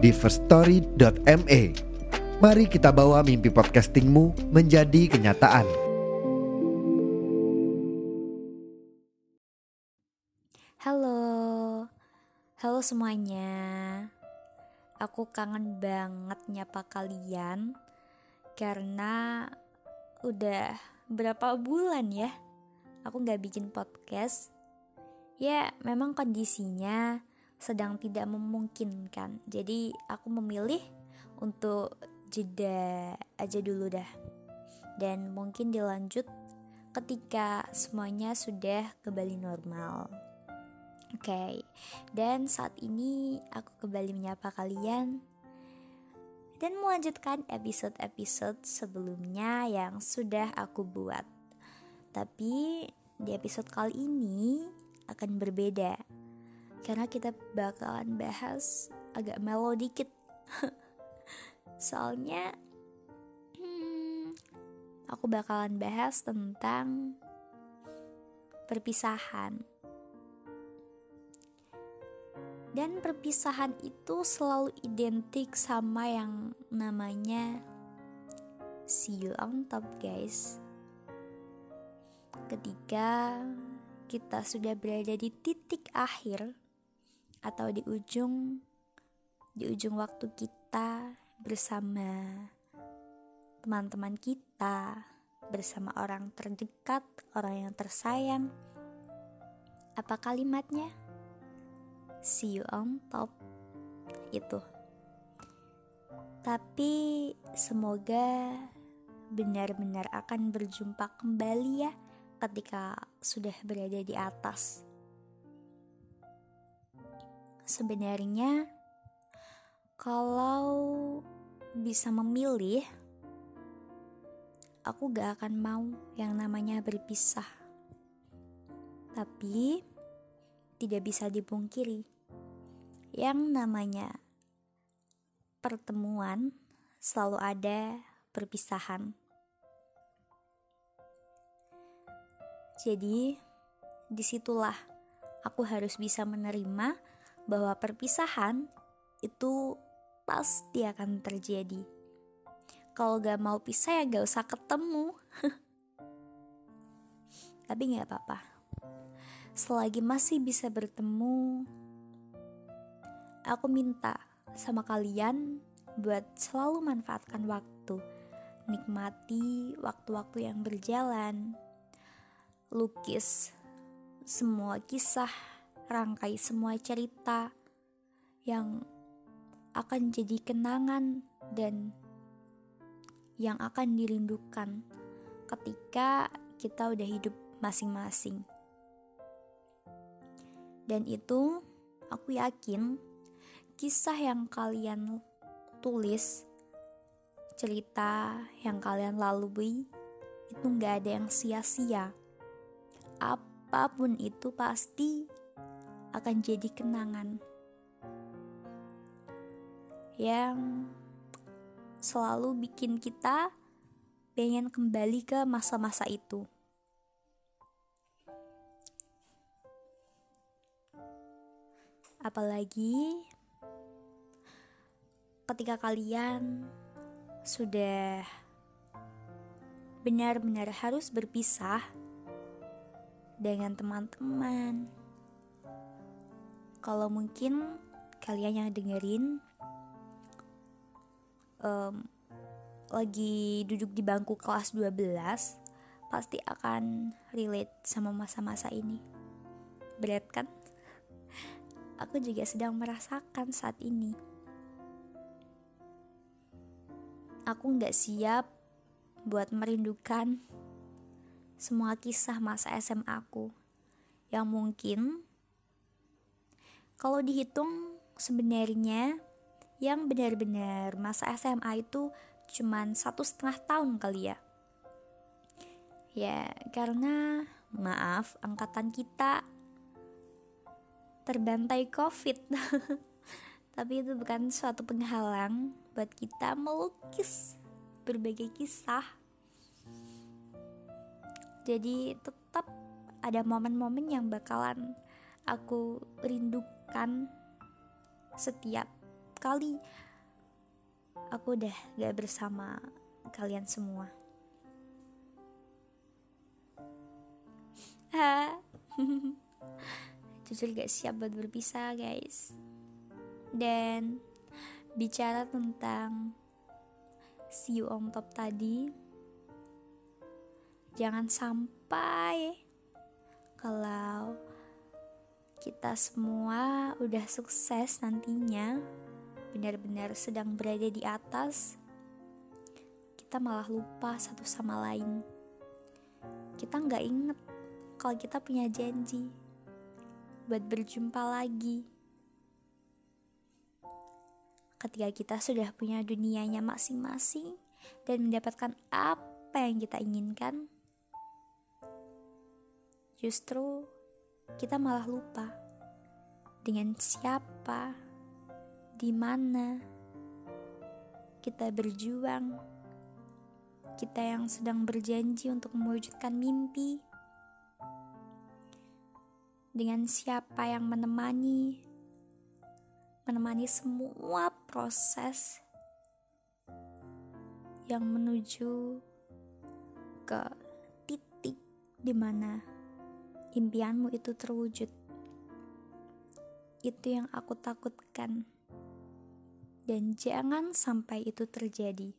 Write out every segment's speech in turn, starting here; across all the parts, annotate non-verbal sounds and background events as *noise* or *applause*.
di firststory.me. Mari kita bawa mimpi podcastingmu menjadi kenyataan. Halo, halo semuanya. Aku kangen banget nyapa kalian karena udah berapa bulan ya aku nggak bikin podcast. Ya, memang kondisinya sedang tidak memungkinkan. Jadi aku memilih untuk jeda aja dulu dah. Dan mungkin dilanjut ketika semuanya sudah kembali normal. Oke, okay. dan saat ini aku kembali menyapa kalian dan melanjutkan episode-episode sebelumnya yang sudah aku buat. Tapi di episode kali ini akan berbeda karena kita bakalan bahas agak melo dikit. *laughs* Soalnya hmm, aku bakalan bahas tentang perpisahan dan perpisahan itu selalu identik sama yang namanya see you on top guys ketika kita sudah berada di titik akhir atau di ujung di ujung waktu kita bersama teman-teman kita bersama orang terdekat, orang yang tersayang. Apa kalimatnya? see you on top itu tapi semoga benar-benar akan berjumpa kembali ya ketika sudah berada di atas sebenarnya kalau bisa memilih aku gak akan mau yang namanya berpisah tapi tidak bisa dipungkiri. Yang namanya pertemuan selalu ada perpisahan. Jadi, di situlah aku harus bisa menerima bahwa perpisahan itu pasti akan terjadi. Kalau gak mau pisah ya gak usah ketemu. *laughs* Tapi gak apa-apa selagi masih bisa bertemu, aku minta sama kalian buat selalu manfaatkan waktu, nikmati waktu-waktu yang berjalan, lukis semua kisah, rangkai semua cerita yang akan jadi kenangan dan yang akan dirindukan ketika kita udah hidup masing-masing. Dan itu aku yakin kisah yang kalian tulis, cerita yang kalian lalui itu nggak ada yang sia-sia. Apa pun itu pasti akan jadi kenangan yang selalu bikin kita pengen kembali ke masa-masa itu. Apalagi ketika kalian sudah benar-benar harus berpisah dengan teman-teman. Kalau mungkin kalian yang dengerin um, lagi duduk di bangku kelas 12 pasti akan relate sama masa-masa ini. Berat kan? aku juga sedang merasakan saat ini. Aku nggak siap buat merindukan semua kisah masa SMA aku yang mungkin kalau dihitung sebenarnya yang benar-benar masa SMA itu cuman satu setengah tahun kali ya. Ya karena maaf angkatan kita terbantai covid. *laughs* Tapi itu bukan suatu penghalang buat kita melukis berbagai kisah. Jadi tetap ada momen-momen yang bakalan aku rindukan setiap kali. Aku udah gak bersama kalian semua. Ha *laughs* jujur gak siap buat berpisah guys. Dan bicara tentang see you on top tadi jangan sampai kalau kita semua udah sukses nantinya benar-benar sedang berada di atas kita malah lupa satu sama lain kita nggak inget kalau kita punya janji buat berjumpa lagi. Ketika kita sudah punya dunianya masing-masing dan mendapatkan apa yang kita inginkan, justru kita malah lupa dengan siapa, di mana kita berjuang, kita yang sedang berjanji untuk mewujudkan mimpi dengan siapa yang menemani, menemani semua proses yang menuju ke titik di mana impianmu itu terwujud. Itu yang aku takutkan, dan jangan sampai itu terjadi.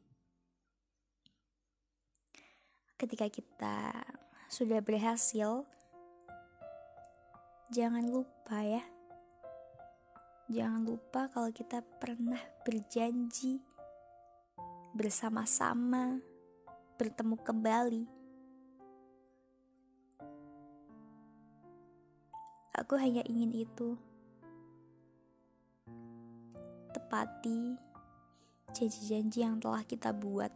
Ketika kita sudah berhasil jangan lupa ya. Jangan lupa kalau kita pernah berjanji bersama-sama bertemu kembali. Aku hanya ingin itu. Tepati janji-janji yang telah kita buat.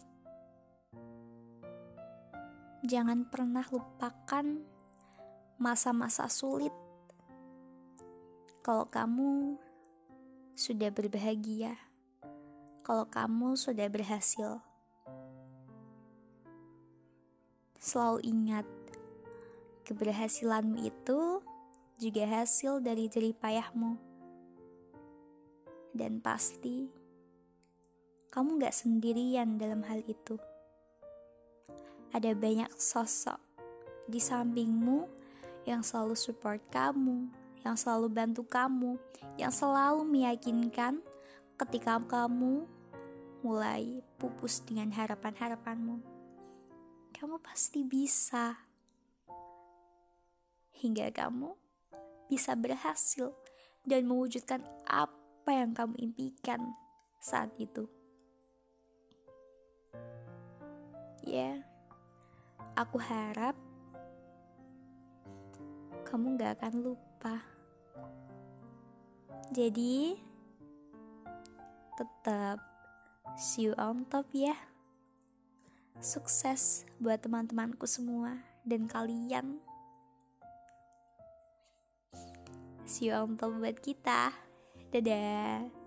Jangan pernah lupakan masa-masa sulit kalau kamu sudah berbahagia, kalau kamu sudah berhasil. Selalu ingat, keberhasilanmu itu juga hasil dari jerih payahmu. Dan pasti, kamu gak sendirian dalam hal itu. Ada banyak sosok di sampingmu yang selalu support kamu, yang selalu bantu kamu, yang selalu meyakinkan ketika kamu mulai pupus dengan harapan-harapanmu. Kamu pasti bisa. Hingga kamu bisa berhasil dan mewujudkan apa yang kamu impikan saat itu. Ya, aku harap kamu gak akan lupa jadi tetap see you on top ya. Sukses buat teman-temanku semua dan kalian. See you on top buat kita. Dadah.